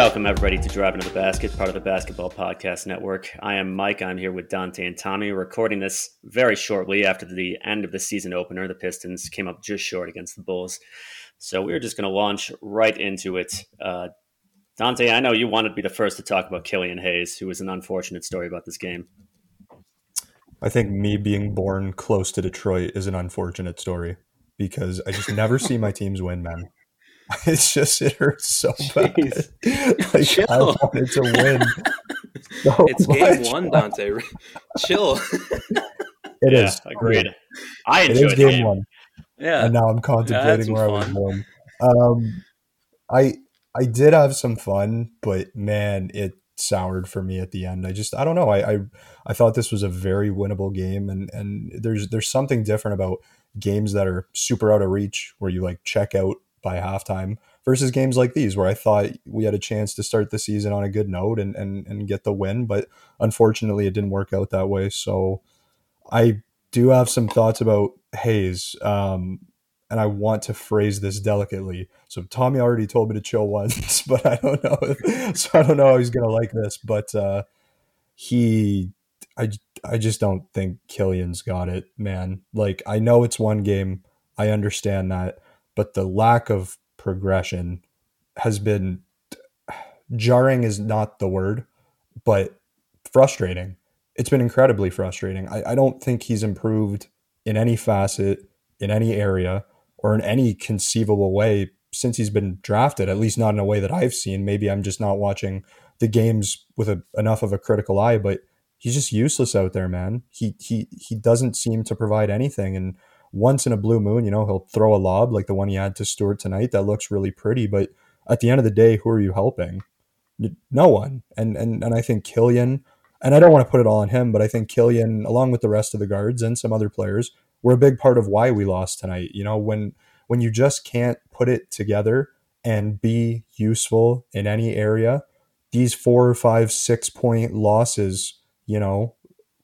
Welcome, everybody, to Driving to the Basket, part of the Basketball Podcast Network. I am Mike. I'm here with Dante and Tommy. Recording this very shortly after the end of the season opener. The Pistons came up just short against the Bulls. So we're just going to launch right into it. Uh, Dante, I know you wanted to be the first to talk about Killian Hayes, who was an unfortunate story about this game. I think me being born close to Detroit is an unfortunate story because I just never see my teams win, man. It's just it hurts so bad. Like, Chill. I wanted to win. so it's game one, Dante. Chill. It yeah, is agreed. I It enjoyed is the game, game. one, Yeah. and now I'm contemplating some where I was fun. born. Um, I I did have some fun, but man, it soured for me at the end. I just I don't know. I I, I thought this was a very winnable game, and and there's there's something different about games that are super out of reach where you like check out by halftime versus games like these where I thought we had a chance to start the season on a good note and and, and get the win, but unfortunately it didn't work out that way. So I do have some thoughts about Hayes. Um, and I want to phrase this delicately. So Tommy already told me to chill once, but I don't know. so I don't know how he's gonna like this. But uh, he, I, I just don't think Killian's got it, man. Like I know it's one game, I understand that, but the lack of progression has been jarring. Is not the word, but frustrating. It's been incredibly frustrating. I, I don't think he's improved in any facet, in any area or in any conceivable way since he's been drafted, at least not in a way that I've seen. Maybe I'm just not watching the games with a, enough of a critical eye, but he's just useless out there, man. He he he doesn't seem to provide anything. And once in a blue moon, you know, he'll throw a lob like the one he had to Stewart tonight. That looks really pretty, but at the end of the day, who are you helping? No one. And and and I think Killian, and I don't want to put it all on him, but I think Killian, along with the rest of the guards and some other players, were a big part of why we lost tonight. You know, when when you just can't put it together and be useful in any area, these four, five, six point losses, you know,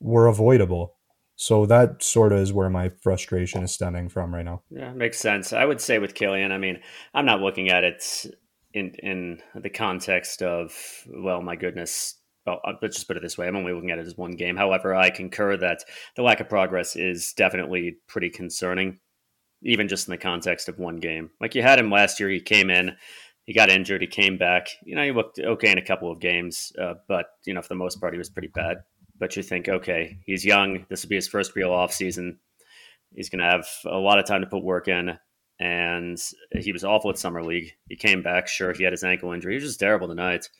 were avoidable. So that sort of is where my frustration is stemming from right now. Yeah, makes sense. I would say with Killian, I mean, I'm not looking at it in in the context of, well, my goodness. Well, uh, let's just put it this way. I'm only looking at it as one game. However, I concur that the lack of progress is definitely pretty concerning, even just in the context of one game. Like you had him last year. He came in, he got injured, he came back. You know, he looked okay in a couple of games, uh, but, you know, for the most part, he was pretty bad. But you think, okay, he's young. This will be his first real offseason. He's going to have a lot of time to put work in. And he was awful at Summer League. He came back. Sure, he had his ankle injury. He was just terrible tonight.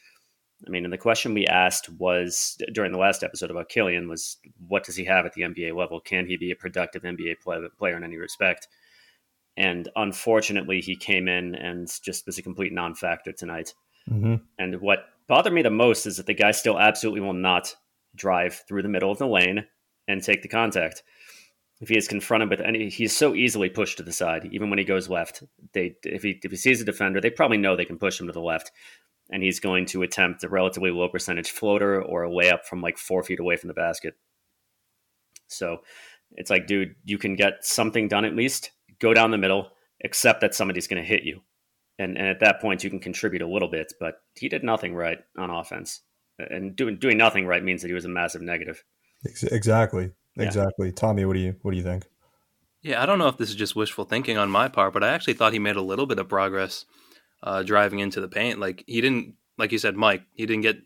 I mean, and the question we asked was during the last episode about Killian was, what does he have at the NBA level? Can he be a productive NBA play, player in any respect? And unfortunately, he came in and just was a complete non-factor tonight. Mm-hmm. And what bothered me the most is that the guy still absolutely will not drive through the middle of the lane and take the contact. If he is confronted with any, he's so easily pushed to the side. Even when he goes left, they if he if he sees a defender, they probably know they can push him to the left, and he's going to attempt a relatively low percentage floater or a layup from like four feet away from the basket. So it's like, dude, you can get something done at least. Go down the middle, accept that somebody's going to hit you, and and at that point you can contribute a little bit. But he did nothing right on offense, and doing doing nothing right means that he was a massive negative. Ex- Exactly. Yeah. Exactly. Tommy, what do you what do you think? Yeah, I don't know if this is just wishful thinking on my part, but I actually thought he made a little bit of progress uh, driving into the paint. Like he didn't, like you said, Mike, he didn't get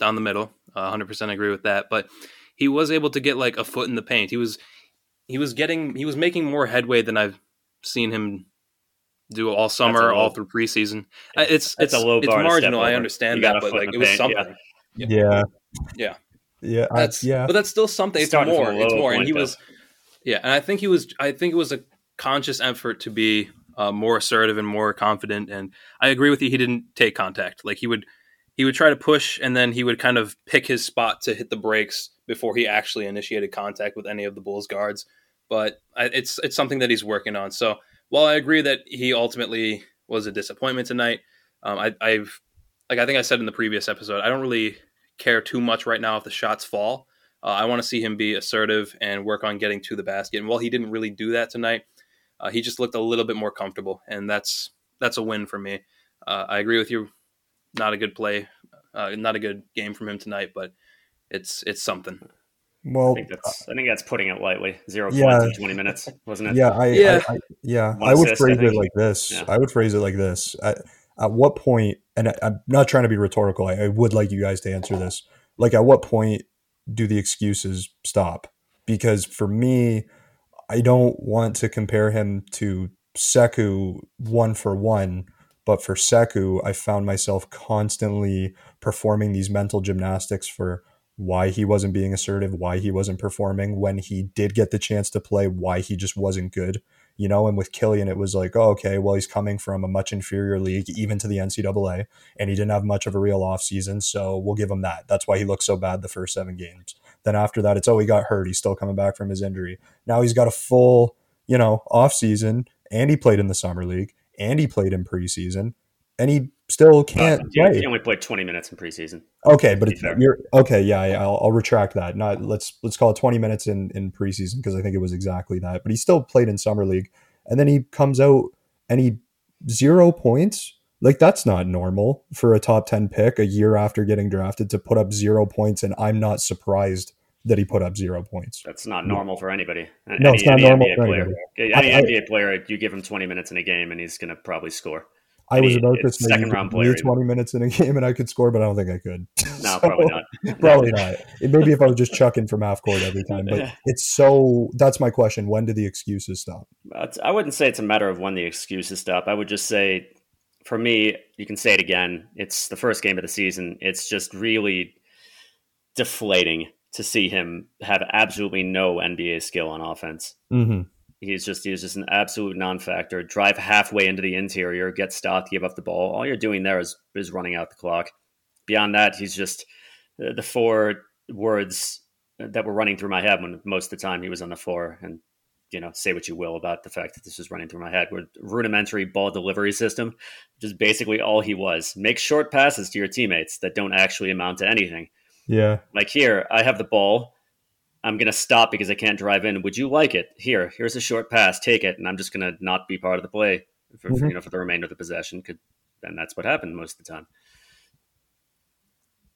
down the middle. Uh, 100% agree with that, but he was able to get like a foot in the paint. He was he was getting he was making more headway than I've seen him do all summer, low- all through preseason. Uh, It's it's a low it's bar to step marginal. I understand that, but like it was paint, something. yeah. Yeah. Yeah. Yeah. Yeah. I- That's yeah. but that's still something. It's Starting more. It's more. And point, he though. was, yeah. And I think he was. I think it was a conscious effort to be uh, more assertive and more confident. And I agree with you. He didn't take contact. Like he would, he would try to push, and then he would kind of pick his spot to hit the brakes before he actually initiated contact with any of the Bulls guards. But I, it's it's something that he's working on. So while I agree that he ultimately was a disappointment tonight, um, I, I've like I think I said in the previous episode, I don't really care too much right now if the shots fall. Uh, I want to see him be assertive and work on getting to the basket. And while he didn't really do that tonight, uh, he just looked a little bit more comfortable, and that's that's a win for me. Uh, I agree with you, not a good play, uh, not a good game from him tonight, but it's it's something. Well, I think that's I think that's putting it lightly. Zero Yeah. points in twenty minutes, wasn't it? Yeah, I, Yeah. I, I yeah, One I would assist, I phrase it like this. Yeah. I would phrase it like this. At, at what point, and I, I'm not trying to be rhetorical. I, I would like you guys to answer this. Like, at what point do the excuses stop? Because for me, I don't want to compare him to Sekou one for one, but for Sekou, I found myself constantly performing these mental gymnastics for why he wasn't being assertive, why he wasn't performing when he did get the chance to play, why he just wasn't good. You know, and with Killian, it was like, oh, okay, well, he's coming from a much inferior league, even to the NCAA, and he didn't have much of a real offseason, so we'll give him that. That's why he looked so bad the first seven games. Then after that, it's, oh, he got hurt. He's still coming back from his injury. Now he's got a full, you know, offseason, and he played in the summer league, and he played in preseason, and he still can't Uh, yeah, play. he only played twenty minutes in preseason. Okay, but it's, you're okay. Yeah, I- I'll, I'll retract that. Not let's let's call it 20 minutes in in preseason because I think it was exactly that. But he still played in summer league, and then he comes out and he zero points. Like that's not normal for a top 10 pick a year after getting drafted to put up zero points. And I'm not surprised that he put up zero points. That's not normal for anybody. No, it's not normal for player. anybody. Any I- NBA player, you give him twenty minutes in a game, and he's going to probably score. I was about say second round player 20 minutes in a game and I could score, but I don't think I could. No, So- probably not. Probably not. It- Maybe if I was just chucking from half court every time, but it's so. That's my question. When do the excuses stop? I wouldn't say it's a matter of when the excuses stop. I would just say, for me, you can say it again. It's the first game of the season. It's just really deflating to see him have absolutely no NBA skill on offense. Mm-hmm. He's just he's just an absolute non-factor. Drive halfway into the interior, get stopped, give up the ball. All you're doing there is is running out the clock. Beyond that, he's just the the four words that were running through my head when most of the time he was on the floor. And you know, say what you will about the fact that this was running through my head. Were rudimentary ball delivery system, which is basically all he was. Make short passes to your teammates that don't actually amount to anything. Yeah. Like here, I have the ball. I'm gonna stop because I can't drive in. Would you like it? Here, here's a short pass. Take it, and I'm just gonna not be part of the play for, for, Mhm. you know for the remainder of the possession. Could and that's what happened most of the time.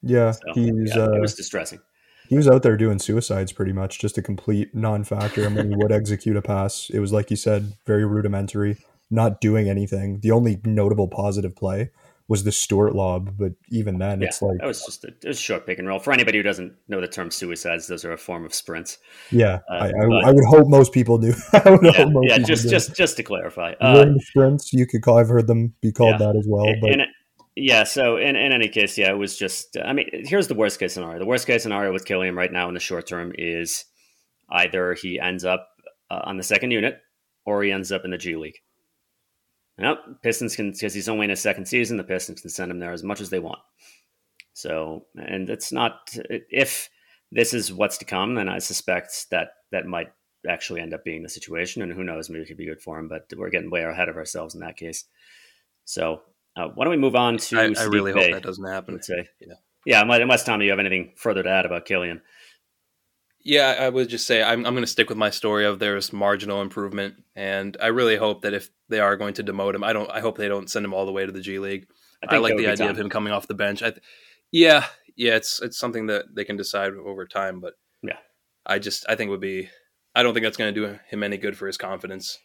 Yeah. So he's yeah, uh, it was distressing. he was out there doing suicides pretty much, just a complete non-factor. And when he would execute a pass, it was like you said, very rudimentary, not doing anything. The only notable positive play was the Stewart lob, but even then, Yeah, it's like, that was just a, was a short pick and roll. For anybody who doesn't know the term suicides, those are a form of sprints. yeah, Uh, I, I, but- I would hope most people do. I would Yeah, hope most yeah. people Just knew. just just to clarify, uh, sprints, you could call. I've heard them be called Yeah. that as well. But in, yeah, so in, in any case, yeah, it was just. I mean, here's the worst case scenario. The worst case scenario with Killian right now in the short term is either he ends up uh, on the second unit or he ends up in the G League. Yep, Pistons can because he's only in his second season. The Pistons can send him there as much as they want. So, and it's not if this is what's to come, then I suspect that that might actually end up being the situation. And who knows, maybe it could be good for him. But we're getting way ahead of ourselves in that case. So, uh, why don't we move on to? I, I really Bey, hope that doesn't happen. Yeah. yeah. Unless Tommy, you have anything further to add about Killian? Yeah, I would just say I'm, I'm going to stick with my story of there's marginal improvement, and I really hope that if they are going to demote him, I don't. I hope they don't send him all the way to the G League. I, think like the idea time. of him coming off the bench. I th- yeah, yeah, it's it's something that they can decide over time, but Yeah. I just I think it would be. I don't think that's going to do him any good for his confidence.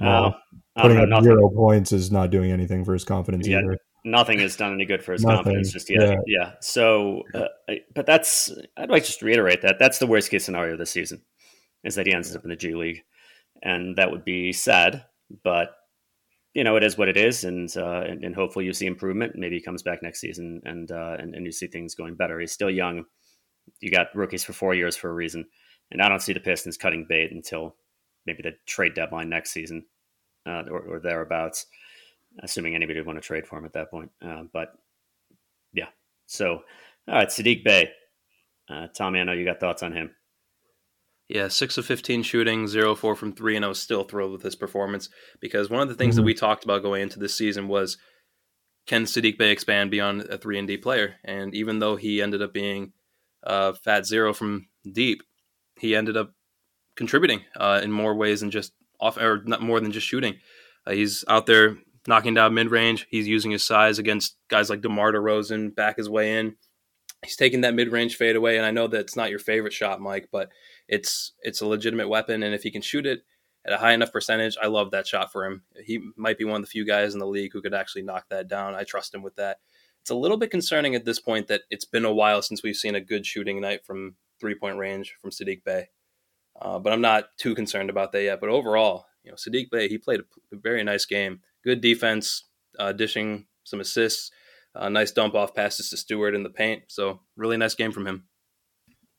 No. Uh, putting up zero points is not doing anything for his confidence Yeah. either. Nothing has done any good for his Nothing, confidence just yet. yeah. Yeah. So, uh, but that's I'd like just to reiterate that that's the worst case scenario this season is that he ends up in the G League, and that would be sad. But you know, it is what it is, and uh, and, and hopefully you see improvement. Maybe he comes back next season, and uh, and and you see things going better. He's still young. You got rookies for four years for a reason, and I don't see the Pistons cutting bait until maybe the trade deadline next season uh, or, or thereabouts assuming anybody would want to trade for him at that point. Uh, but yeah, so all right, Saddiq Bey, uh, Tommy, I know you got thoughts on him. Yeah, six of fifteen shooting, zero four from three, and I was still thrilled with his performance because one of the things that Mhm. we talked about going into this season was can Saddiq Bey expand beyond a three and D player? And even though he ended up being uh, fat zero from deep, he ended up contributing uh, in more ways than just off or not more than just shooting. Uh, he's out there knocking down mid range. He's using his size against guys like DeMar DeRozan, back his way in. He's taking that mid range fadeaway, and I know that's not your favorite shot, Mike, but it's it's a legitimate weapon, and if he can shoot it at a high enough percentage, I love that shot for him. He might be one of the few guys in the league who could actually knock that down. I trust him with that. It's a little bit concerning at this point that it's been a while since we've seen a good shooting night from three point range from Saddiq Bey. Uh, but I'm not too concerned about that yet. But overall, you know, Saddiq Bey, he played a, very nice game. Good defense, uh, dishing some assists, uh, nice dump off passes to Stewart in the paint. So really nice game from him.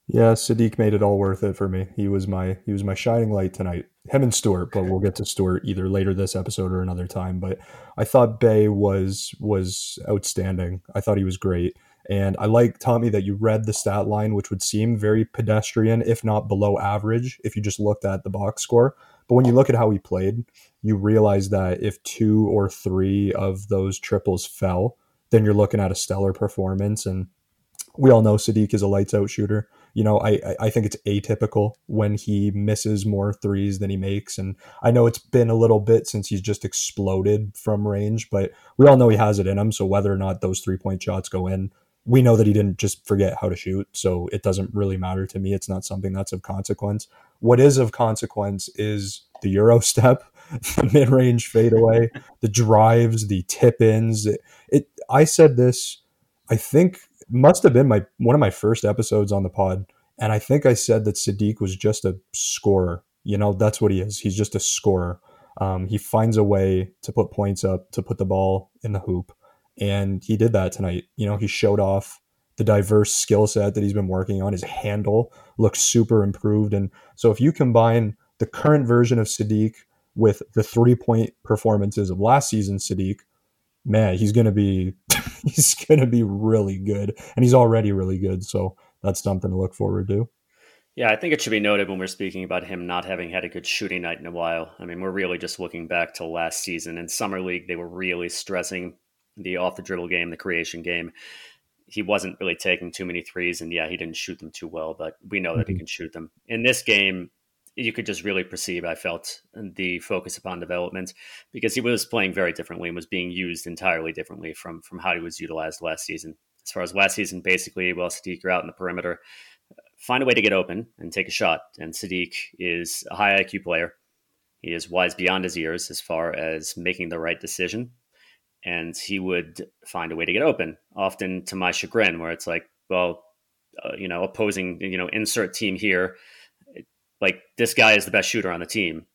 Yeah, Saddiq made it all worth it for me. He was my he was my shining light tonight. Him and Stewart, but we'll get to Stewart either later this episode or another time. But I thought Bey was was outstanding. I thought he was great. And I like Tommy that you read the stat line, which would seem very pedestrian, if not below average, if you just looked at the box score. But when you look at how he played, you realize that if two or three of those triples fell, then you're looking at a stellar performance. And we all know Saddiq is a lights out shooter you know, I, I think it's atypical when he misses more threes than he makes. And I know it's been a little bit since he's just exploded from range, but we all know he has it in him. So whether or not those three point shots go in, we know that he didn't just forget how to shoot. So it doesn't really matter to me. It's not something that's of consequence. What is of consequence is the Euro step, the mid range fadeaway, the drives, the tip ins. It, it, I said this, I think must have been my one of my first episodes on the pod, and I think I said that Saddiq was just a scorer. You know, that's what he is. He's just a scorer. Um, he finds a way to put points up, to put the ball in the hoop, and he did that tonight. You know, he showed off the diverse skill set that he's been working on. His handle looks super improved, and so if you combine the current version of Saddiq with the three point performances of last season Saddiq, man, he's to be he's going to be really good, and he's already really good. So that's something to look forward to. Yeah, I think it should be noted when we're speaking about him not having had a good shooting night in a while. I mean, we're really just looking back to last season in summer league. They were really stressing the off the dribble game, the creation game. He wasn't really taking too many threes, and yeah, he didn't shoot them too well. But we know that mm-hmm. he can shoot them. In this game, you could just really perceive, I felt, the focus upon development because he was playing very differently and was being used entirely differently from from how he was utilized last season. As far as last season, basically, well, Saddiq, you're out in the perimeter, find a way to get open and take a shot. And Saddiq is a high IQ player. He is wise beyond his years as far as making the right decision. And he would find a way to get open, often to my chagrin, where it's like, well, uh, you know, opposing, you know, insert team here like this guy is the best shooter on the team.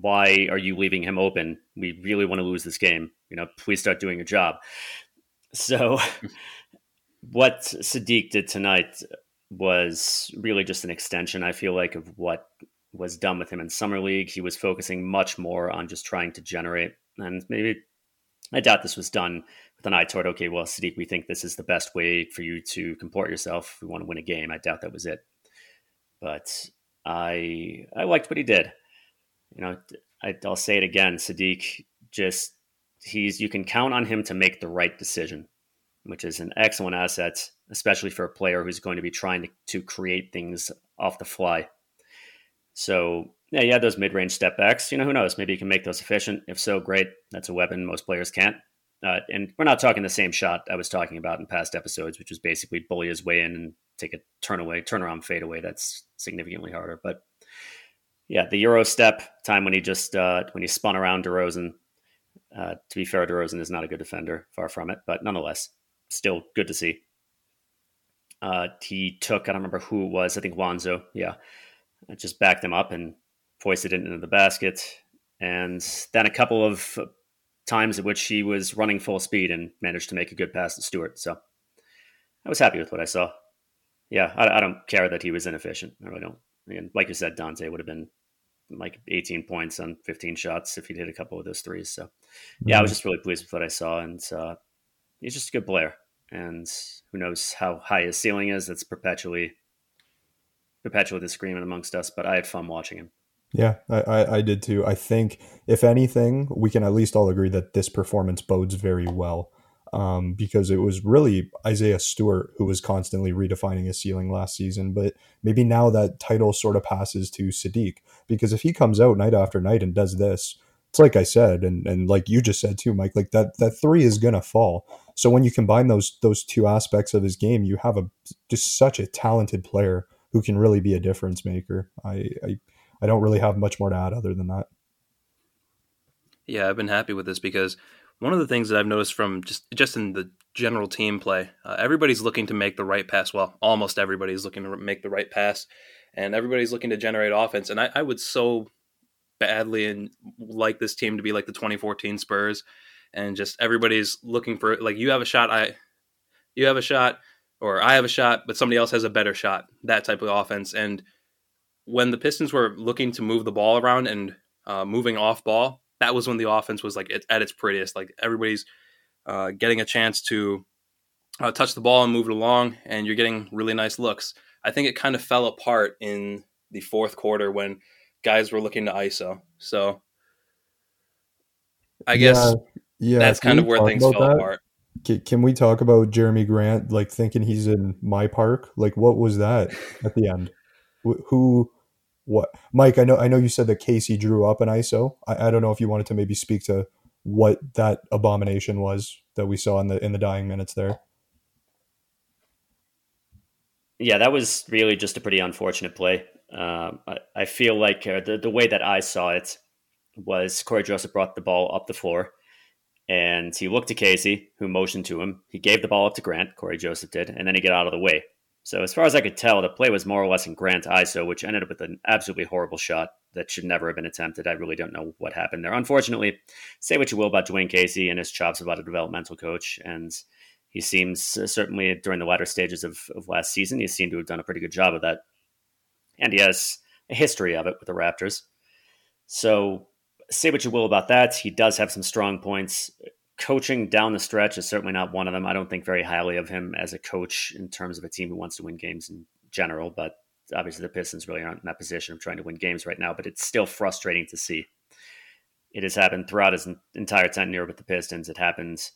Why are you leaving him open? We really want to lose this game. You know, please start doing your job. So, what Saddiq did tonight was really just an extension, I feel like, of what was done with him in summer league. He was focusing much more on just trying to generate, and maybe I doubt this was done with an eye toward, okay, well, Saddiq, we think this is the best way for you to comport yourself. We want to win a game. I doubt that was it. But I I liked what he did. You know, I, I'll say it again. Saddiq just he's you can count on him to make the right decision, which is an excellent asset, especially for a player who's going to be trying to, to create things off the fly. So yeah, yeah, those mid-range step backs. You know, who knows? Maybe you can make those efficient. If so, great. That's a weapon most players can't. Uh, and we're not talking the same shot I was talking about in past episodes, which was basically bully his way in and take a turn away, turn around, fade away. That's significantly harder. But yeah, the Euro step time when he just uh, when he spun around DeRozan. Uh, to be fair, DeRozan is not a good defender, far from it, but nonetheless, still good to see. Uh, he took, I don't remember who it was, I think Lonzo, yeah, just backed him up and foisted it into the basket. And then a couple of times at which he was running full speed and managed to make a good pass to Stewart. So I was happy with what I saw yeah, I, I, don't care that he was inefficient. I really don't. And like you said, Dante would have been like 18 points on 15 shots if he'd hit a couple of those threes. So, yeah, I was mm-hmm. just really pleased with what I saw, and uh, he's just a good player. And who knows how high his ceiling is? That's perpetually, perpetual screaming amongst us. But I had fun watching him. Yeah, I, I, I did too. I think if anything, we can at least all agree that this performance bodes very well um, because it was really Isaiah Stewart who was constantly redefining his ceiling last season. But maybe now that title sort of passes to Saddiq because if he comes out night after night and does this, it's like I said, and and like you just said too, Mike. Like that that three is gonna fall. So when you combine those those two aspects of his game, you have a just such a talented player who can really be a difference maker. I I, I don't really have much more to add other than that. Yeah, I've been happy with this because one of the things that I've noticed from just just in the general team play, uh, everybody's looking to make the right pass. Well, almost everybody's looking to make the right pass, and everybody's looking to generate offense. And I, I would so badly and like this team to be like the 2014 Spurs, and just everybody's looking for like you have a shot, I, you have a shot, or I have a shot, but somebody else has a better shot. That type of offense. And when the Pistons were looking to move the ball around and uh, moving off ball, that was when the offense was like at its prettiest. Like everybody's uh, getting a chance to uh, touch the ball and move it along, and you're getting really nice looks. I think it kind of fell apart in the fourth quarter when guys were looking to ISO. So I guess yeah, yeah. that's kind of where things fell that? apart. Can we talk about Jerami Grant like thinking he's in my park? Like what was that at the end? Who what Mike, I know I know you said that Casey drew up an ISO. I, I don't know if you wanted to maybe speak to what that abomination was that we saw in the in the dying minutes there. Yeah, that was really just a pretty unfortunate play. Um, I, I, feel like uh, the the way that I saw it was Cory Joseph brought the ball up the floor, and he looked to Casey, who motioned to him. He gave the ball up to Grant, Cory Joseph did, and then he got out of the way. So as far as I could tell, the play was more or less in Grant ISO, which ended up with an absolutely horrible shot that should never have been attempted. I really don't know what happened there. Unfortunately, say what you will about Dwane Casey and his chops about a developmental coach, and he seems uh, certainly during the latter stages of, of last season, he seemed to have done a pretty good job of that, and he has a history of it with the Raptors. So say what you will about that, he does have some strong points coaching down the stretch is certainly not one of them. I don't think very highly of him as a coach in terms of a team who wants to win games in general, but obviously the Pistons really aren't in that position of trying to win games right now, but it's still frustrating to see. It has happened throughout his entire tenure with the Pistons. It happens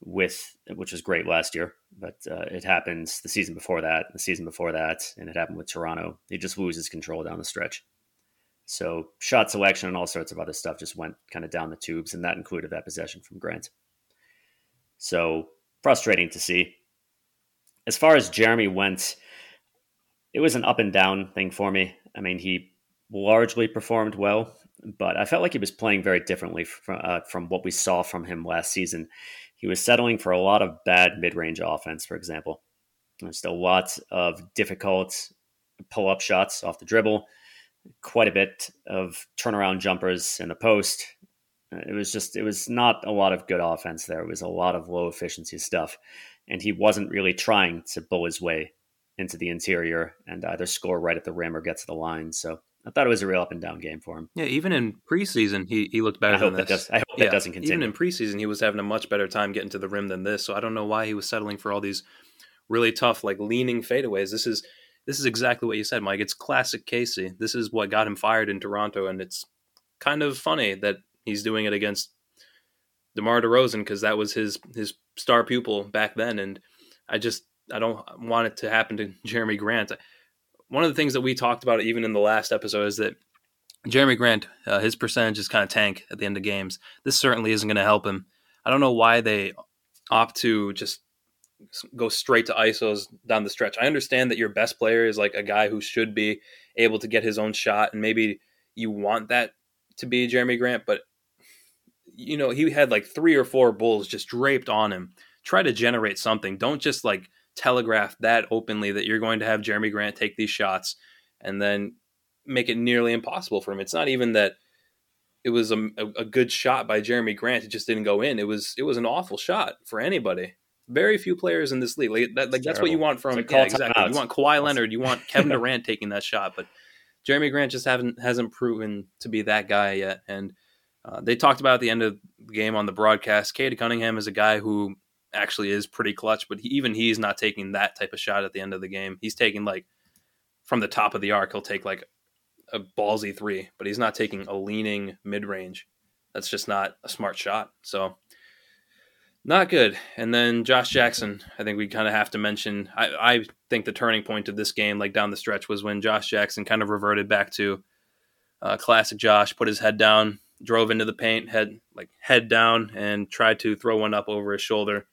with, which was great last year, but uh, it happens the season before that, the season before that, and it happened with Toronto. He just loses control down the stretch. So shot selection and all sorts of other stuff just went kind of down the tubes, and that included that possession from Grant. So frustrating to see. As far as Jerami went, it was an up and down thing for me. I mean, he largely performed well, but I felt like he was playing very differently from, uh, from what we saw from him last season. He was settling for a lot of bad mid range offense, for example. There's a lot of difficult pull up shots off the dribble, quite a bit of turnaround jumpers in the post, uh, it was just, it was not a lot of good offense there. It was a lot of low efficiency stuff. And he wasn't really trying to bull his way into the interior and either score right at the rim or get to the line. So I thought it was a real up and down game for him. Yeah, even in preseason, he, he looked better I hope Does, I hope yeah, that doesn't continue. Even in preseason, he was having a much better time getting to the rim than this. So I don't know why he was settling for all these really tough, like leaning fadeaways. This is this is exactly what you said, Mike. It's classic Casey. This is what got him fired in Toronto, and it's kind of funny that he's doing it against DeMar DeRozan because that was his his star pupil back then, and I just I don't want it to happen to Jerami Grant. One of the things that we talked about even in the last episode is that Jerami Grant, uh, his percentages kind of tank at the end of games. This certainly isn't going to help him. I don't know why they opt to just go straight to ISOs down the stretch. I understand that your best player is like a guy who should be able to get his own shot, and maybe you want that to be Jerami Grant, but you know, he had like three or four bulls just draped on him. Try to generate something. Don't just like telegraph that openly that you're going to have Jerami Grant take these shots and then make it nearly impossible for him. It's not even that it was a, a good shot by Jerami Grant. It just didn't go in. It was it was an awful shot for anybody. Very few players in this league. Like, that, like that's what you want from yeah, exactly. You want Kawhi Leonard. You want Kevin Durant taking that shot, but Jerami Grant just haven't hasn't proven to be that guy yet. And uh, they talked about at the end of the game on the broadcast. Cade Cunningham is a guy who actually is pretty clutch, but he, even he's not taking that type of shot at the end of the game. He's taking like from the top of the arc, he'll take like a ballsy three, but he's not taking a leaning mid range. That's just not a smart shot. So not good. And then Josh Jackson, I think we kind of have to mention. I, I think the turning point of this game, like down the stretch, was when Josh Jackson kind of reverted back to uh, classic Josh, put his head down, drove into the paint, head like head down, and tried to throw one up over his shoulder,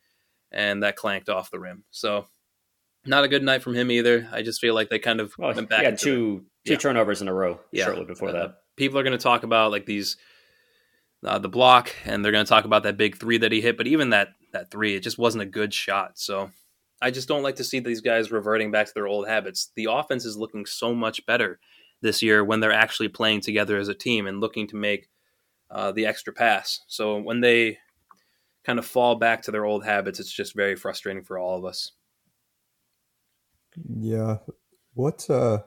and that clanked off the rim. So not a good night from him either. I just feel like they kind of well, went back. Yeah, two two yeah. turnovers in a row yeah. shortly before uh, that. People are going to talk about like these uh, the block, and they're going to talk about that big three that he hit. But even that that three, it just wasn't a good shot. So I just don't like to see these guys reverting back to their old habits. The offense is looking so much better this year when they're actually playing together as a team and looking to make uh, the extra pass. So when they kind of fall back to their old habits, it's just very frustrating for all of us. Yeah. What uh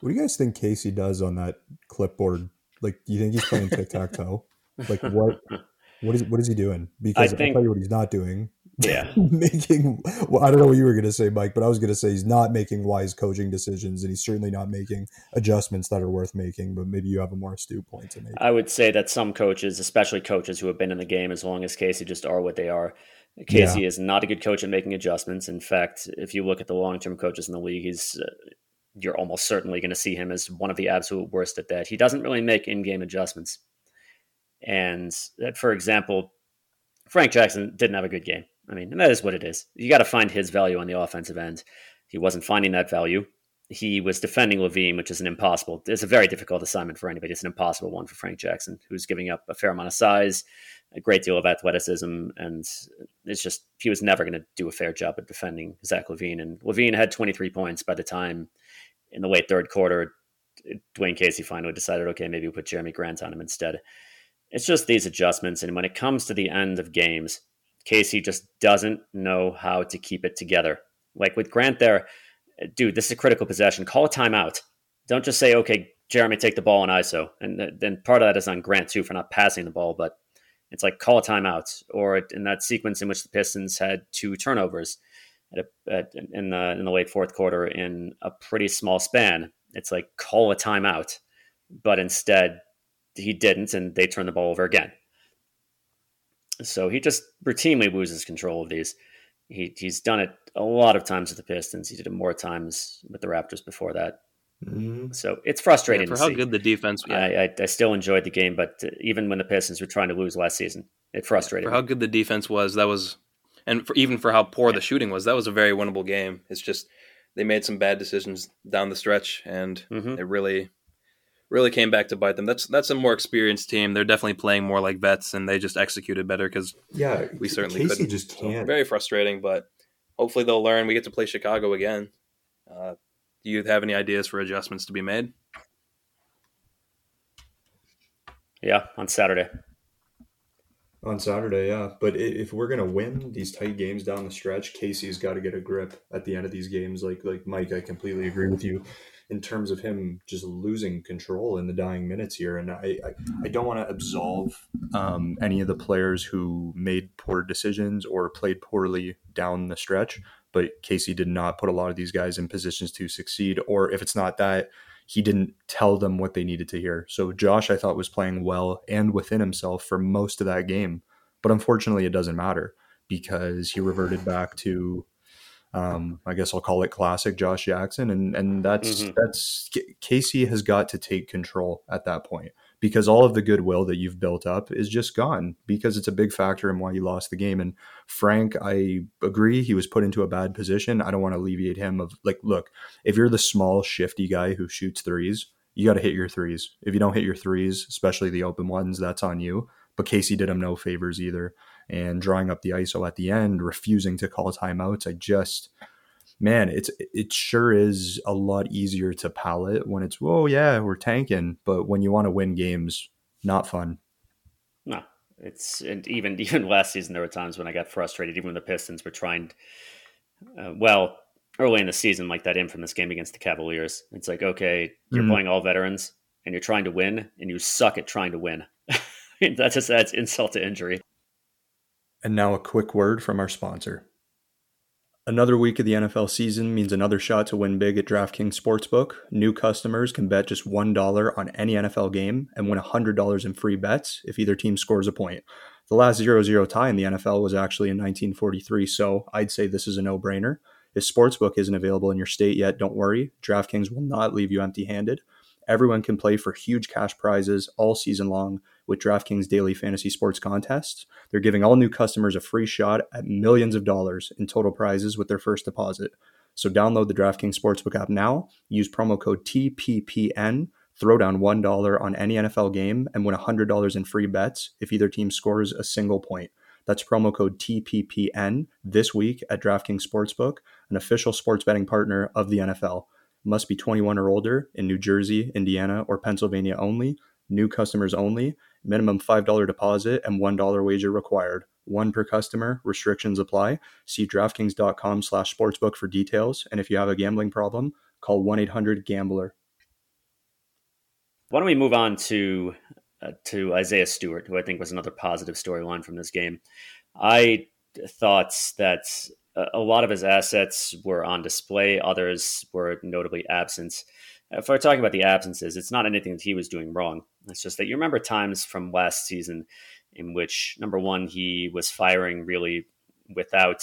what do you guys think Casey does on that clipboard? Like do you think he's playing tic tac toe? Like what what is what is he doing? Because I think, I'll tell you what he's not doing. Yeah. making well, I don't know what you were gonna say, Mike, but I was gonna say he's not making wise coaching decisions and he's certainly not making adjustments that are worth making, but maybe you have a more astute point to make. I would say that some coaches, especially coaches who have been in the game as long as Casey, just are what they are. Casey yeah. is not a good coach at making adjustments. In fact, if you look at the long term coaches in the league, he's uh, you're almost certainly going to see him as one of the absolute worst at that. He doesn't really make in game adjustments. And that, for example, Frank Jackson didn't have a good game. I mean, that is what it is. You got to find his value on the offensive end. He wasn't finding that value. He was defending LaVine, which is an impossible. It's a very difficult assignment for anybody. It's an impossible one for Frank Jackson, who's giving up a fair amount of size, a great deal of athleticism, and it's just he was never going to do a fair job at defending Zach LaVine. And LaVine had 23 points by the time in the late third quarter. Dwane Casey finally decided, okay, maybe we'll put Jerami Grant on him instead. It's just these adjustments, and when it comes to the end of games, Casey just doesn't know how to keep it together. Like with Grant there, dude, this is a critical possession. Call a timeout. Don't just say, okay, Jerami, take the ball and ISO. And then part of that is on Grant too for not passing the ball, but it's like call a timeout. Or in that sequence in which the Pistons had two turnovers at a, at, in the in the late fourth quarter in a pretty small span, it's like call a timeout. But instead, he didn't, and they turned the ball over again. So he just routinely loses control of these. He, he's done it a lot of times with the Pistons. He did it more times with the Raptors before that. Mm-hmm. So it's frustrating yeah, for how see. good the defense. Yeah. I, I, I, still enjoyed the game, but even when the Pistons were trying to lose last season, it frustrated. For how good the defense was, that was, and for, even for how poor yeah. the shooting was, that was a very winnable game. It's just they made some bad decisions down the stretch, and mm-hmm. it really really came back to bite them. That's that's a more experienced team. They're definitely playing more like vets, and they just executed better because yeah, we certainly Casey couldn't. just can't. So, very frustrating, but hopefully they'll learn. We get to play Chicago again. Uh, do you have any ideas for adjustments to be made? Yeah, on Saturday. On Saturday, yeah. But if we're gonna win these tight games down the stretch, Casey's got to get a grip at the end of these games. Like like Mike, I completely agree with you in terms of him just losing control in the dying minutes here. And I, I, I don't want to absolve um, any of the players who made poor decisions or played poorly down the stretch. But Casey did not put a lot of these guys in positions to succeed. Or if it's not that, he didn't tell them what they needed to hear. So Josh, I thought, was playing well and within himself for most of that game. But unfortunately, it doesn't matter because he reverted back to um, I guess I'll call it classic Josh Jackson, and and that's mm-hmm. that's Casey has got to take control at that point because all of the goodwill that you've built up is just gone because it's a big factor in why you lost the game. And Frank, I agree, he was put into a bad position. I don't want to alleviate him of like, look, if you're the small shifty guy who shoots threes, you got to hit your threes. If you don't hit your threes, especially the open ones, that's on you. But Casey did him no favors either and drawing up the ISO at the end, refusing to call timeouts. I just, man, it's it sure is a lot easier to palate when it's, oh yeah, we're tanking, but when you want to win games, not fun. No, it's and even even last season there were times when I got frustrated, even when the Pistons were trying. Uh, well, early in the season, like that infamous game against the Cavaliers, it's like okay, you're mm-hmm. playing all veterans and you're trying to win, and you suck at trying to win. that's just that's insult to injury. And now a quick word from our sponsor. Another week of the NFL season means another shot to win big at DraftKings Sportsbook. New customers can bet just $1 on any NFL game and win $100 in free bets if either team scores a point. The last 0 0 tie in the NFL was actually in 1943, so I'd say this is a no brainer. If Sportsbook isn't available in your state yet, don't worry. DraftKings will not leave you empty handed. Everyone can play for huge cash prizes all season long with DraftKings daily fantasy sports contests. They're giving all new customers a free shot at millions of dollars in total prizes with their first deposit. So download the DraftKings Sportsbook app now, use promo code TPPN, throw down $1 on any NFL game, and win $100 in free bets if either team scores a single point. That's promo code TPPN this week at DraftKings Sportsbook, an official sports betting partner of the NFL. Must be 21 or older in New Jersey, Indiana, or Pennsylvania only. New customers only. Minimum $5 deposit and $1 wager required. One per customer. Restrictions apply. See DraftKings.com slash sportsbook for details. And if you have a gambling problem, call 1-800-GAMBLER. Why don't we move on to uh, to Isaiah Stewart, who I think was another positive storyline from this game. I thought that a lot of his assets were on display, others were notably absent. If we're talking about the absences, it's not anything that he was doing wrong. It's just that you remember times from last season in which, number one, he was firing really without,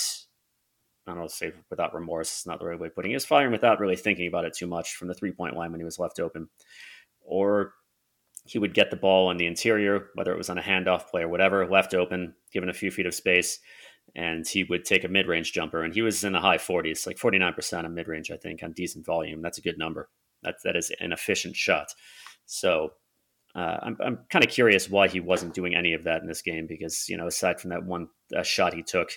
I don't know, say without remorse, it's not the right way of putting it. He was firing without really thinking about it too much from the three point line when he was left open. Or he would get the ball in the interior, whether it was on a handoff play or whatever, left open, given a few feet of space, and he would take a mid range jumper. And he was in the high 40s, like 49% of mid range, I think, on decent volume. That's a good number. That, that is an efficient shot. So uh, I'm, I'm kind of curious why he wasn't doing any of that in this game because, you know, aside from that one uh, shot he took,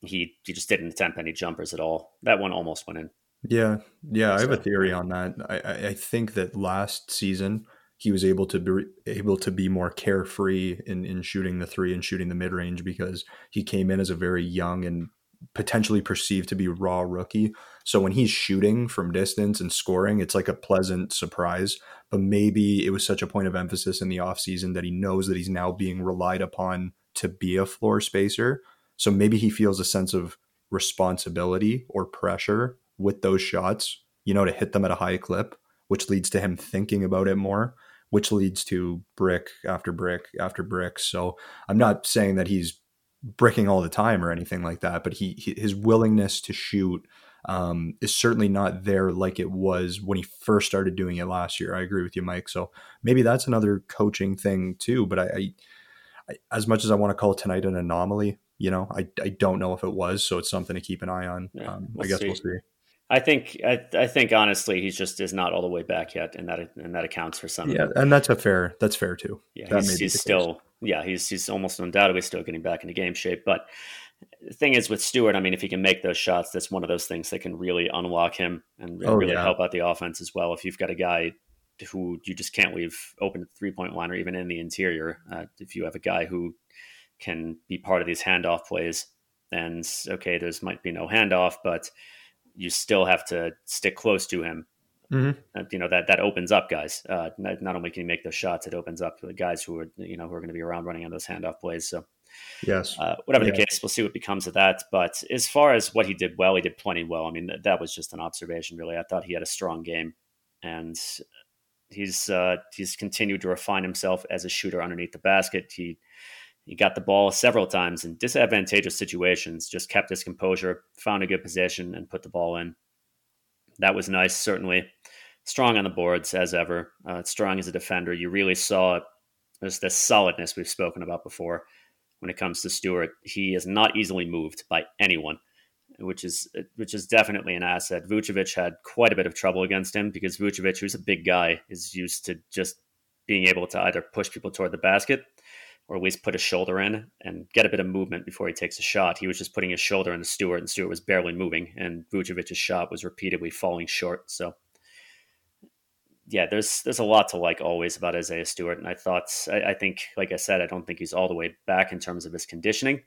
he, he just didn't attempt any jumpers at all. That one almost went in. Yeah. Yeah. I have a theory on that. I, I think that last season, he was able to be able to be more carefree in, in shooting the three and shooting the mid range because he came in as a very young and potentially perceived to be raw rookie. So when he's shooting from distance and scoring, it's like a pleasant surprise. But maybe it was such a point of emphasis in the offseason that he knows that he's now being relied upon to be a floor spacer. So maybe he feels a sense of responsibility or pressure with those shots, you know, to hit them at a high clip, which leads to him thinking about it more which leads to brick after brick after brick. So I'm not saying that he's bricking all the time or anything like that, but he, he his willingness to shoot um, is certainly not there like it was when he first started doing it last year. I agree with you, Mike. So maybe that's another coaching thing too. But I, I, I as much as I want to call tonight an anomaly, you know, I, I don't know if it was. So it's something to keep an eye on. Yeah, um, we'll I guess see. we'll see. I think I, I, think honestly he's just is not all the way back yet, and that and that accounts for some. Yeah, and that's a fair that's fair too. Yeah, that he's, he's still yeah he's he's almost undoubtedly still getting back into game shape. But the thing is with Stewart, I mean, if he can make those shots, that's one of those things that can really unlock him and oh, really yeah. help out the offense as well. If you've got a guy who you just can't leave open at the three point line or even in the interior, uh, if you have a guy who can be part of these handoff plays, then okay, there's might be no handoff, but you still have to stick close to him. Mm-hmm. Uh, you know that that opens up guys. Uh, not, not, only can you make those shots, it opens up the guys who are you know who are going to be around running on those handoff plays. So yes, uh, whatever the case, we'll see what becomes of that. But as far as what he did well, he did plenty well. I mean, that, that was just an observation, really. I thought he had a strong game, and he's uh, he's continued to refine himself as a shooter underneath the basket. He he got the ball several times in disadvantageous situations, just kept his composure, found a good position, and put the ball in. That was nice, certainly. Strong on the boards, as ever. Uh, strong as a defender. You really saw there's this solidness we've spoken about before when it comes to Stewart. He is not easily moved by anyone, which is which is definitely an asset. Vucevic had quite a bit of trouble against him because Vucevic, who's a big guy, is used to just being able to either push people toward the basket or at least put a shoulder in and get a bit of movement before he takes a shot. He was just putting his shoulder in the Stewart, and Stewart was barely moving, and Vucevic's shot was repeatedly falling short. So, yeah, there's there's a lot to like always about Isaiah Stewart, and I thought I, I think, like I said, I don't think he's all the way back in terms of his conditioning,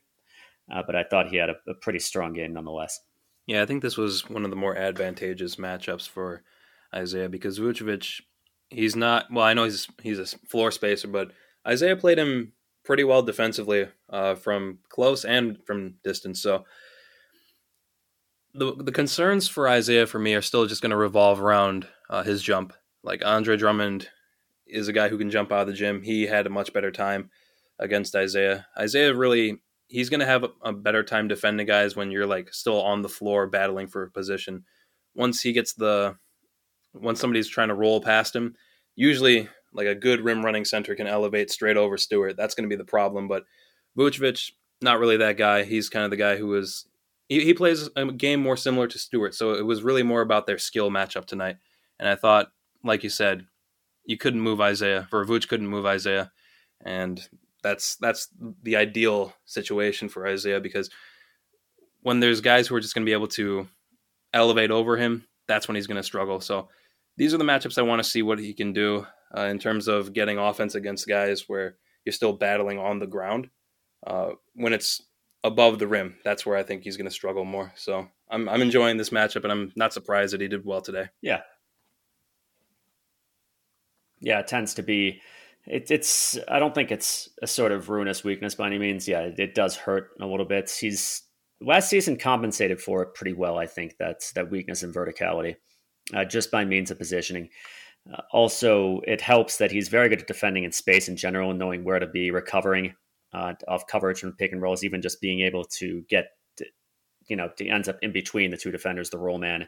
uh, but I thought he had a, a pretty strong game nonetheless. Yeah, I think this was one of the more advantageous matchups for Isaiah because Vucevic, he's not well. I know he's he's a floor spacer, but Isaiah played him pretty well defensively uh, from close and from distance. So the the concerns for Isaiah for me are still just going to revolve around uh, his jump. Like Andre Drummond is a guy who can jump out of the gym. He had a much better time against Isaiah. Isaiah really he's going to have a, better time defending guys when you're like still on the floor battling for a position. Once he gets the once somebody's trying to roll past him. Usually, like a good rim running center can elevate straight over Stewart. That's going to be the problem. But Vucevic, not really that guy. He's kind of the guy who was he, he plays a game more similar to Stewart. So it was really more about their skill matchup tonight. And I thought, like you said, you couldn't move Isaiah. Vooch couldn't move Isaiah, and that's that's the ideal situation for Isaiah because when there's guys who are just going to be able to elevate over him, that's when he's going to struggle. So these are the matchups I want to see what he can do uh, in terms of getting offense against guys where you're still battling on the ground. Uh, when it's above the rim, that's where I think he's going to struggle more. So I'm I'm enjoying this matchup, and I'm not surprised that he did well today. Yeah, yeah, it tends to be. It, it's. I don't think it's a sort of ruinous weakness by any means. Yeah, it, it does hurt a little bit. He's last season compensated for it pretty well. I think that's that weakness in verticality, uh, just by means of positioning. Uh, also, it helps that he's very good at defending in space in general and knowing where to be, recovering uh, off coverage from pick and rolls, even just being able to get, to, you know, to ends up in between the two defenders, the roll man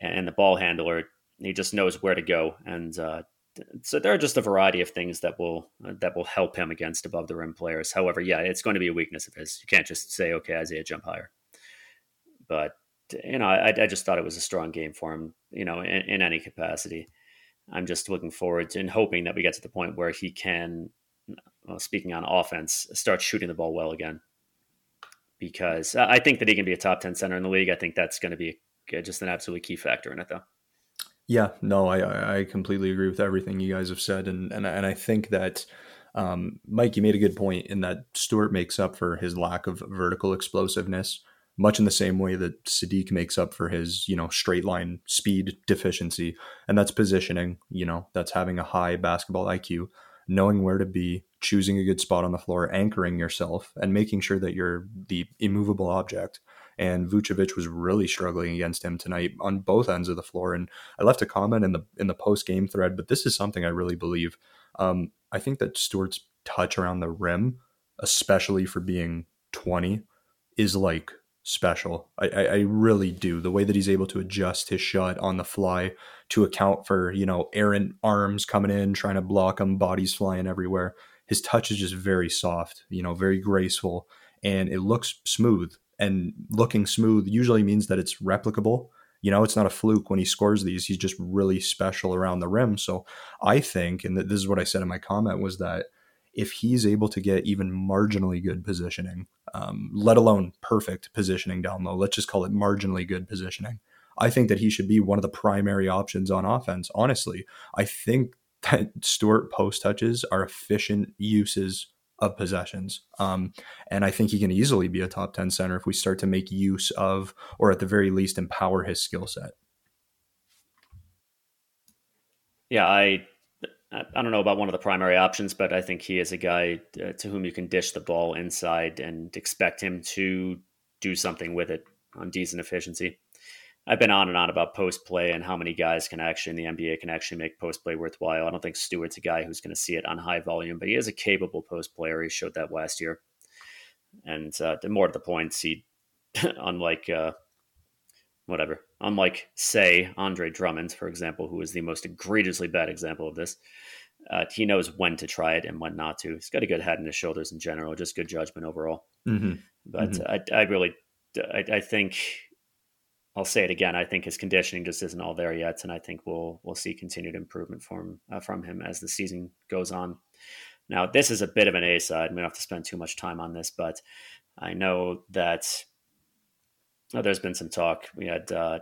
and the ball handler. He just knows where to go, and uh, so there are just a variety of things that will uh, that will help him against above the rim players. However, yeah, it's going to be a weakness of his. You can't just say, okay, Isaiah, jump higher. But you know, I, I just thought it was a strong game for him. You know, in, in any capacity. I'm just looking forward to and hoping that we get to the point where he can well, speaking on offense, start shooting the ball well again. Because I think that he can be a top 10 center in the league. I think that's going to be just an absolutely key factor in it, though. Yeah, no, I, I completely agree with everything you guys have said. And, and, and I think that, um, Mike, you made a good point in that Stewart makes up for his lack of vertical explosiveness, much in the same way that Saddiq makes up for his, you know, straight line speed deficiency. And that's positioning, you know, that's having a high basketball IQ knowing where to be, choosing a good spot on the floor, anchoring yourself, and making sure that you're the immovable object. And Vucevic was really struggling against him tonight on both ends of the floor. And I left a comment in the in the post game thread, but this is something I really believe. Um, I think that Stewart's touch around the rim, especially for being 20, is like special. I, I, I, really do. The way that he's able to adjust his shot on the fly to account for, you know, errant arms coming in, trying to block him, bodies flying everywhere. His touch is just very soft, you know, very graceful, and it looks smooth. And looking smooth usually means that it's replicable. You know, it's not a fluke when he scores these. He's just really special around the rim. So I think, and this is what I said in my comment, was that if he's able to get even marginally good positioning, um, let alone perfect positioning down low, let's just call it marginally good positioning. I think that he should be one of the primary options on offense. Honestly, I think that Stewart post touches are efficient uses of possessions. Um, and I think he can easily be a top 10 center if we start to make use of, or at the very least, empower his skill set. Yeah, I I don't know about one of the primary options, but I think he is a guy uh, to whom you can dish the ball inside and expect him to do something with it on decent efficiency. I've been on and on about post play and how many guys can actually in the NBA can actually make post play worthwhile. I don't think Stewart's a guy who's going to see it on high volume, but he is a capable post player. He showed that last year. And uh, more to the point, he, unlike uh, whatever. Unlike, say, Andre Drummond, for example, who is the most egregiously bad example of this, uh, he knows when to try it and when not to. He's got a good head in his shoulders in general, just good judgment overall. Mm-hmm. But mm-hmm. I, I really, I, I, think, I'll say it again. I think his conditioning just isn't all there yet, and I think we'll we'll see continued improvement from uh, from him as the season goes on. Now, this is a bit of an A side. We don't have to spend too much time on this, but I know that Oh, there's been some talk. We had uh,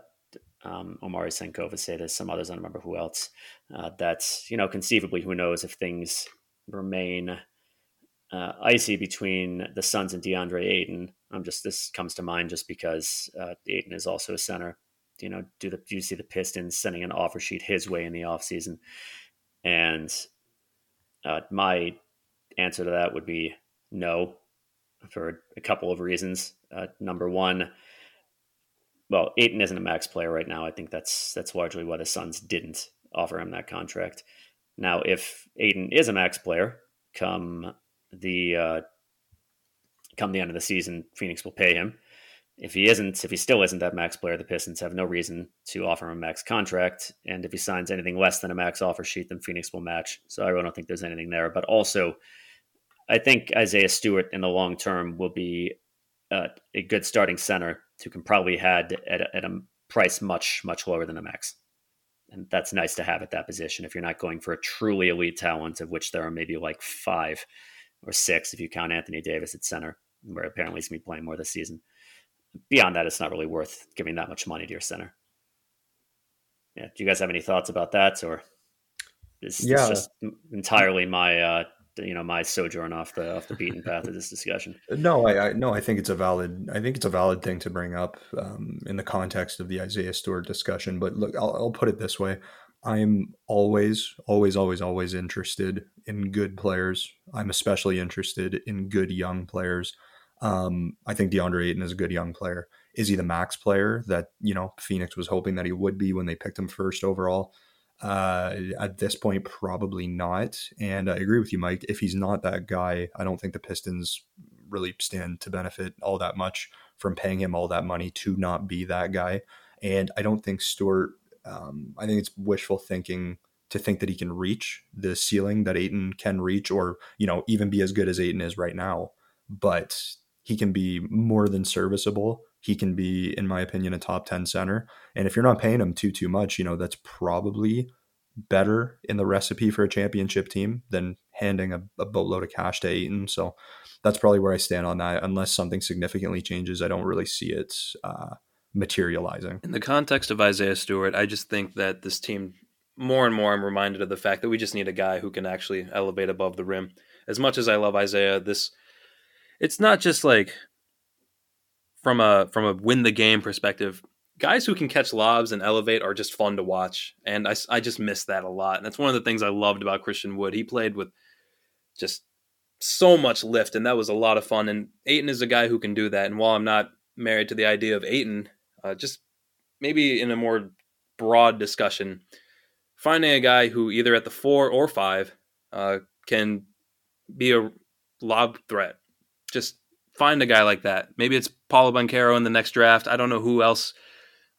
um, Omari Sankofa say this, some others, I don't remember who else. Uh, that's, you know, conceivably, who knows if things remain uh, icy between the Suns and DeAndre Ayton. I'm just, this comes to mind just because uh, Ayton is also a center. You know, do the do you see the Pistons sending an offer sheet his way in the offseason? And uh, my answer to that would be no, for a couple of reasons. Uh, number one, well, Ayton isn't a max player right now. I think that's that's largely why the Suns didn't offer him that contract. Now, if Ayton is a max player, come the uh, come the end of the season, Phoenix will pay him. if he isn't, if he still isn't that max player, the Pistons have no reason to offer him a max contract. And if he signs anything less than a max offer sheet, then Phoenix will match. So I really don't think there's anything there. But also, I think Isaiah Stewart in the long term will be uh, a good starting center who can probably had at a, at a price much much lower than the max. And that's nice to have at that position if you're not going for a truly elite talent, of which there are maybe like five or six if you count Anthony Davis at center, where apparently he's going to be playing more this season beyond that, it's not really worth giving that much money to your center. Yeah. Do you guys have any thoughts about that, or is yeah. this just entirely my uh, you know my sojourn off the off the beaten path of this discussion? No, I, I no, I think it's a valid. I think it's a valid thing to bring up um, in the context of the Isaiah Stewart discussion. But look, I'll, I'll put it this way: I'm always, always, always, always interested in good players. I'm especially interested in good young players. Um, I think DeAndre Ayton is a good young player. Is he the max player that you know Phoenix was hoping that he would be when they picked him first overall? Uh, at this point, probably not. And I agree with you, Mike. If he's not that guy, I don't think the Pistons really stand to benefit all that much from paying him all that money to not be that guy. And I don't think Stewart. Um, I think it's wishful thinking to think that he can reach the ceiling that Ayton can reach, or you know, even be as good as Ayton is right now. But he can be more than serviceable. He can be, in my opinion, a top 10 center. And if you're not paying him too, too much, you know, that's probably better in the recipe for a championship team than handing a, a boatload of cash to Ayton. So that's probably where I stand on that. Unless something significantly changes, I don't really see it uh, materializing. In the context of Isaiah Stewart, I just think that this team, more and more, I'm reminded of the fact that we just need a guy who can actually elevate above the rim. As much as I love Isaiah, this it's not just like from a from a win the game perspective. Guys who can catch lobs and elevate are just fun to watch, and I, I just miss that a lot. And that's one of the things I loved about Christian Wood. He played with just so much lift, and that was a lot of fun. And Ayton is a guy who can do that. And while I'm not married to the idea of Ayton, uh, just maybe in a more broad discussion, finding a guy who either at the four or five uh, can be a lob threat just find a guy like that. Maybe it's Paolo Banchero in the next draft. I don't know who else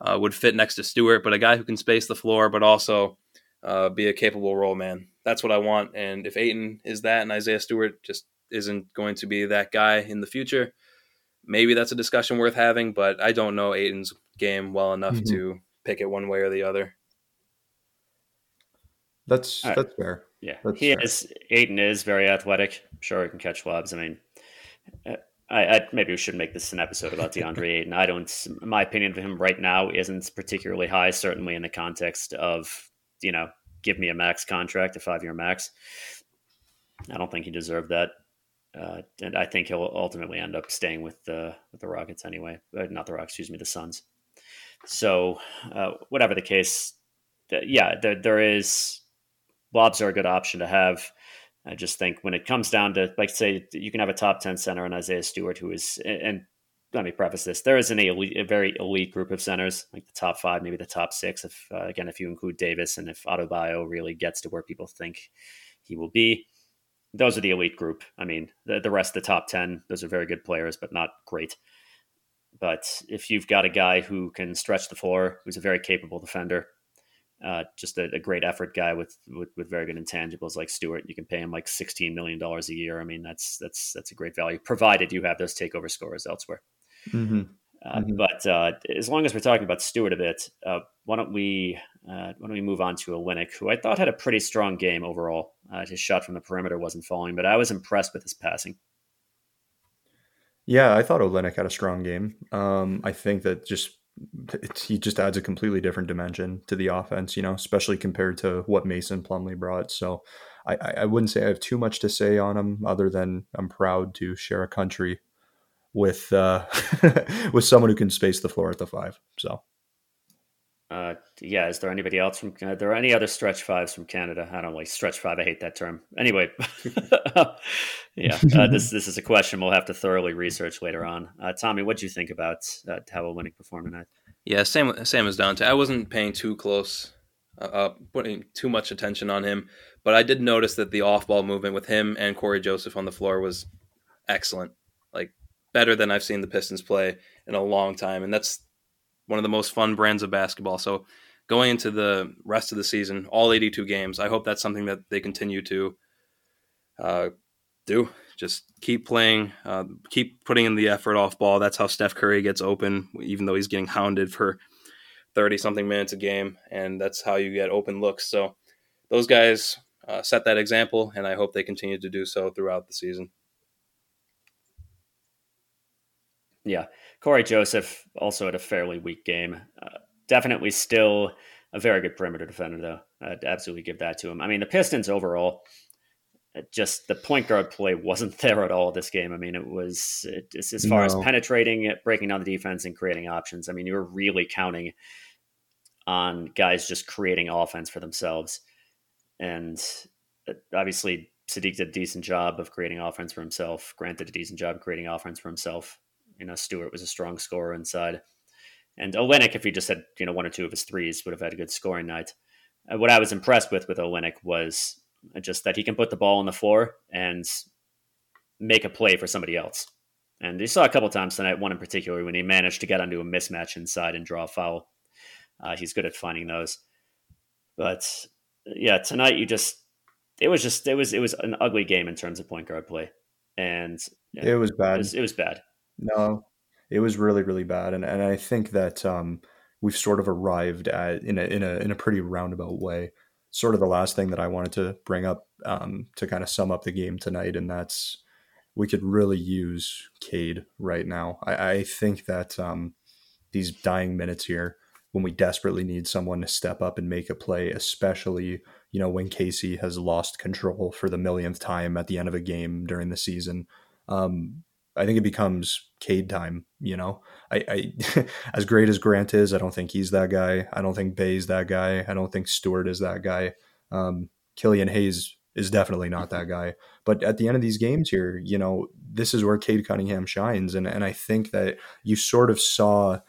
uh, would fit next to Stewart, but a guy who can space the floor, but also uh, be a capable roll man. That's what I want. And if Ayton is that, and Isaiah Stewart just isn't going to be that guy in the future, maybe that's a discussion worth having. But I don't know Ayton's game well enough mm-hmm. to pick it one way or the other. That's that's fair. Yeah, that's he fair. is. Ayton is very athletic. Sure, he can catch lobs. I mean, I, I, maybe we should make this an episode about DeAndre Ayton. I don't. My opinion of him right now isn't particularly high. Certainly in the context of you know, give me a max contract, a five year max. I don't think he deserved that, uh, and I think he'll ultimately end up staying with the with the Rockets anyway. Uh, not the Rockets, excuse me, the Suns. So, uh, whatever the case, yeah, there, there is lobs are a good option to have. I just think when it comes down to, like, say, you can have a top 10 center in Isaiah Stewart, who is, and let me preface this there is an elite, a very elite group of centers, like the top five, maybe the top six. If, uh, again, if you include Davis and if Adebayo really gets to where people think he will be, those are the elite group. I mean, the, the rest of the top 10, those are very good players, but not great. But if you've got a guy who can stretch the floor, who's a very capable defender, uh, just a, a, great effort guy with, with, with very good intangibles like Stewart. You can pay him like sixteen million dollars a year. I mean, that's that's that's a great value, provided you have those takeover scores elsewhere. Mm-hmm. Uh, mm-hmm. But uh, as long as we're talking about Stewart a bit, uh, why don't we uh, why don't we move on to Olynyk, who I thought had a pretty strong game overall. Uh, his shot from the perimeter wasn't falling, but I was impressed with his passing. Yeah, I thought Olynyk had a strong game. Um, I think that just he just adds a completely different dimension to the offense, you know, especially compared to what Mason Plumlee brought. So I, I wouldn't say I have too much to say on him other than I'm proud to share a country with uh, with someone who can space the floor at the five. So uh, yeah, is there anybody else from? Are there any other stretch fives from Canada? I don't like stretch five. I hate that term. Anyway, yeah, uh, this this is a question we'll have to thoroughly research later on. Uh, Tommy, what do you think about uh, how Olynyk performed tonight? Yeah, same same as Dante. I wasn't paying too close, uh, uh, putting too much attention on him, but I did notice that the off ball movement with him and Cory Joseph on the floor was excellent. Like better than I've seen the Pistons play in a long time, and that's one of the most fun brands of basketball. So going into the rest of the season, all 82 games, I hope that's something that they continue to uh, do. Just keep playing, uh, keep putting in the effort off ball. That's how Steph Curry gets open, even though he's getting hounded for 30 something minutes a game. And that's how you get open looks. So those guys uh, set that example, and I hope they continue to do so throughout the season. Yeah. Cory Joseph also had a fairly weak game. Uh, definitely still a very good perimeter defender, though. I'd absolutely give that to him. I mean, the Pistons overall, just the point guard play wasn't there at all this game. I mean, it was it, as far no. as penetrating, breaking down the defense, and creating options. I mean, you were really counting on guys just creating offense for themselves, and uh, obviously Saddiq did a decent job of creating offense for himself. Grant did a decent job creating offense for himself. You know, Stewart was a strong scorer inside, and Olynyk, if he just had you know one or two of his threes, would have had a good scoring night. Uh, what I was impressed with with Olynyk was just that he can put the ball on the floor and make a play for somebody else. And you saw a couple times tonight, one in particular, when he managed to get onto a mismatch inside and draw a foul. Uh, he's good at finding those. But yeah, tonight you just it was just it was it was an ugly game in terms of point guard play, and it was bad. It was, it was, bad. No, it was really really bad, and and I think that um, we've sort of arrived at in a in a in a pretty roundabout way sort of the last thing that I wanted to bring up um, to kind of sum up the game tonight, and that's we could really use Cade right now. I, I think that um, these dying minutes here, when we desperately need someone to step up and make a play, especially you know when Casey has lost control for the millionth time at the end of a game during the season. Um, I think it becomes Cade time. You know, I, I as great as Grant is, I don't think he's that guy. I don't think Bey's that guy. I don't think Stewart is that guy. Um, Killian Hayes is definitely not that guy. But at the end of these games here, you know, this is where Cade Cunningham shines, and and I think that you sort of saw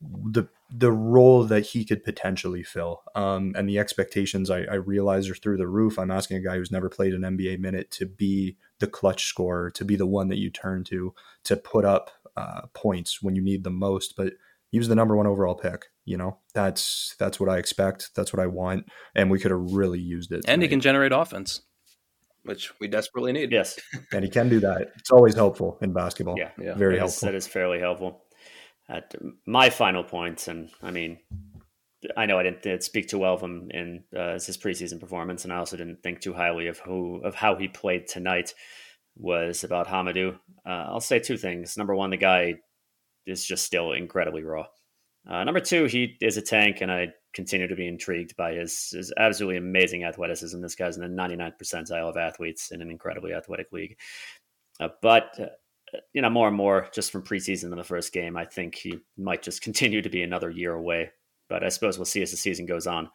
the the role that he could potentially fill. Um, and the expectations I, I realize are through the roof. I'm asking a guy who's never played an NBA minute to be the clutch scorer, to be the one that you turn to, to put up uh, points when you need them most. But he was the number one overall pick. You know, that's that's what I expect. That's what I want, and we could have really used it. And tonight. he can generate offense, which we desperately need. Yes, and he can do that. It's always helpful in basketball. Yeah, yeah. very that helpful. Is, that is fairly helpful. At my final points, and I mean, I know I didn't, didn't speak too well of him in uh, his preseason performance, and I also didn't think too highly of who of how he played tonight. Was about Hamidou. Uh, I'll say two things. Number one, the guy is just still incredibly raw. Uh, number two, he is a tank, and I continue to be intrigued by his, his absolutely amazing athleticism. This guy's in the 99th percentile of athletes in an incredibly athletic league. Uh, but uh, you know, more and more just from preseason in the first game, I think he might just continue to be another year away. But I suppose we'll see as the season goes on.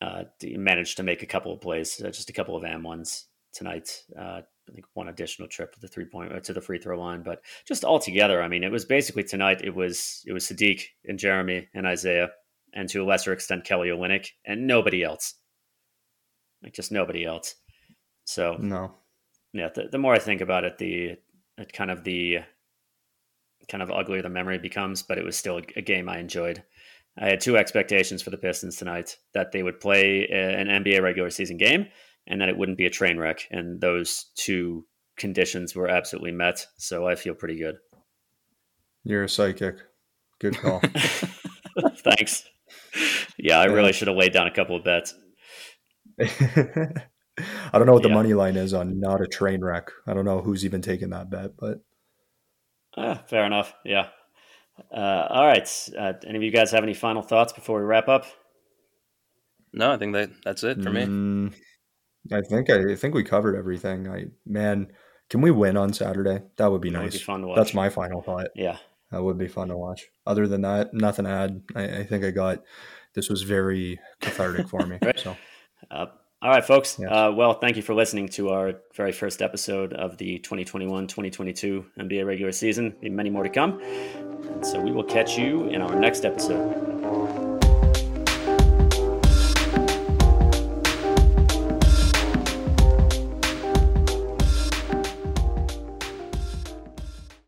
Uh, he managed to make a couple of plays, uh, just a couple of am ones tonight. Uh, I think one additional trip to the three point uh, to the free throw line, but just all together, I mean, it was basically tonight. It was it was Saddiq and Jerami and Isaiah, and to a lesser extent Kelly Olynyk, and nobody else. Like just nobody else. So no, yeah, the, the more I think about it, the it kind of the kind of uglier the memory becomes. But it was still a, a game I enjoyed. I had two expectations for the Pistons tonight: that they would play eh, an NBA regular season game, and that it wouldn't be a train wreck. And those two conditions were absolutely met. So I feel pretty good. You're a psychic. Good call. Thanks. Yeah, I really should have laid down a couple of bets. I don't know what the money line is on not a train wreck. I don't know who's even taking that bet, but ah, fair enough. Yeah. Uh, all right. Uh, any of you guys have any final thoughts before we wrap up? No, I think that that's it for me. Mm, I think I, I, think we covered everything. I man, can we win on Saturday? That would be that nice. Would be fun to watch. That's my final thought. Yeah, that would be fun to watch. Other than that, nothing to add. I, I think I got this was very cathartic for me. right. So. Uh, all right, folks. Yes. Uh, well, thank you for listening to our very first episode of the 2021 2022 NBA regular season. Many more to come. And so we will catch you in our next episode.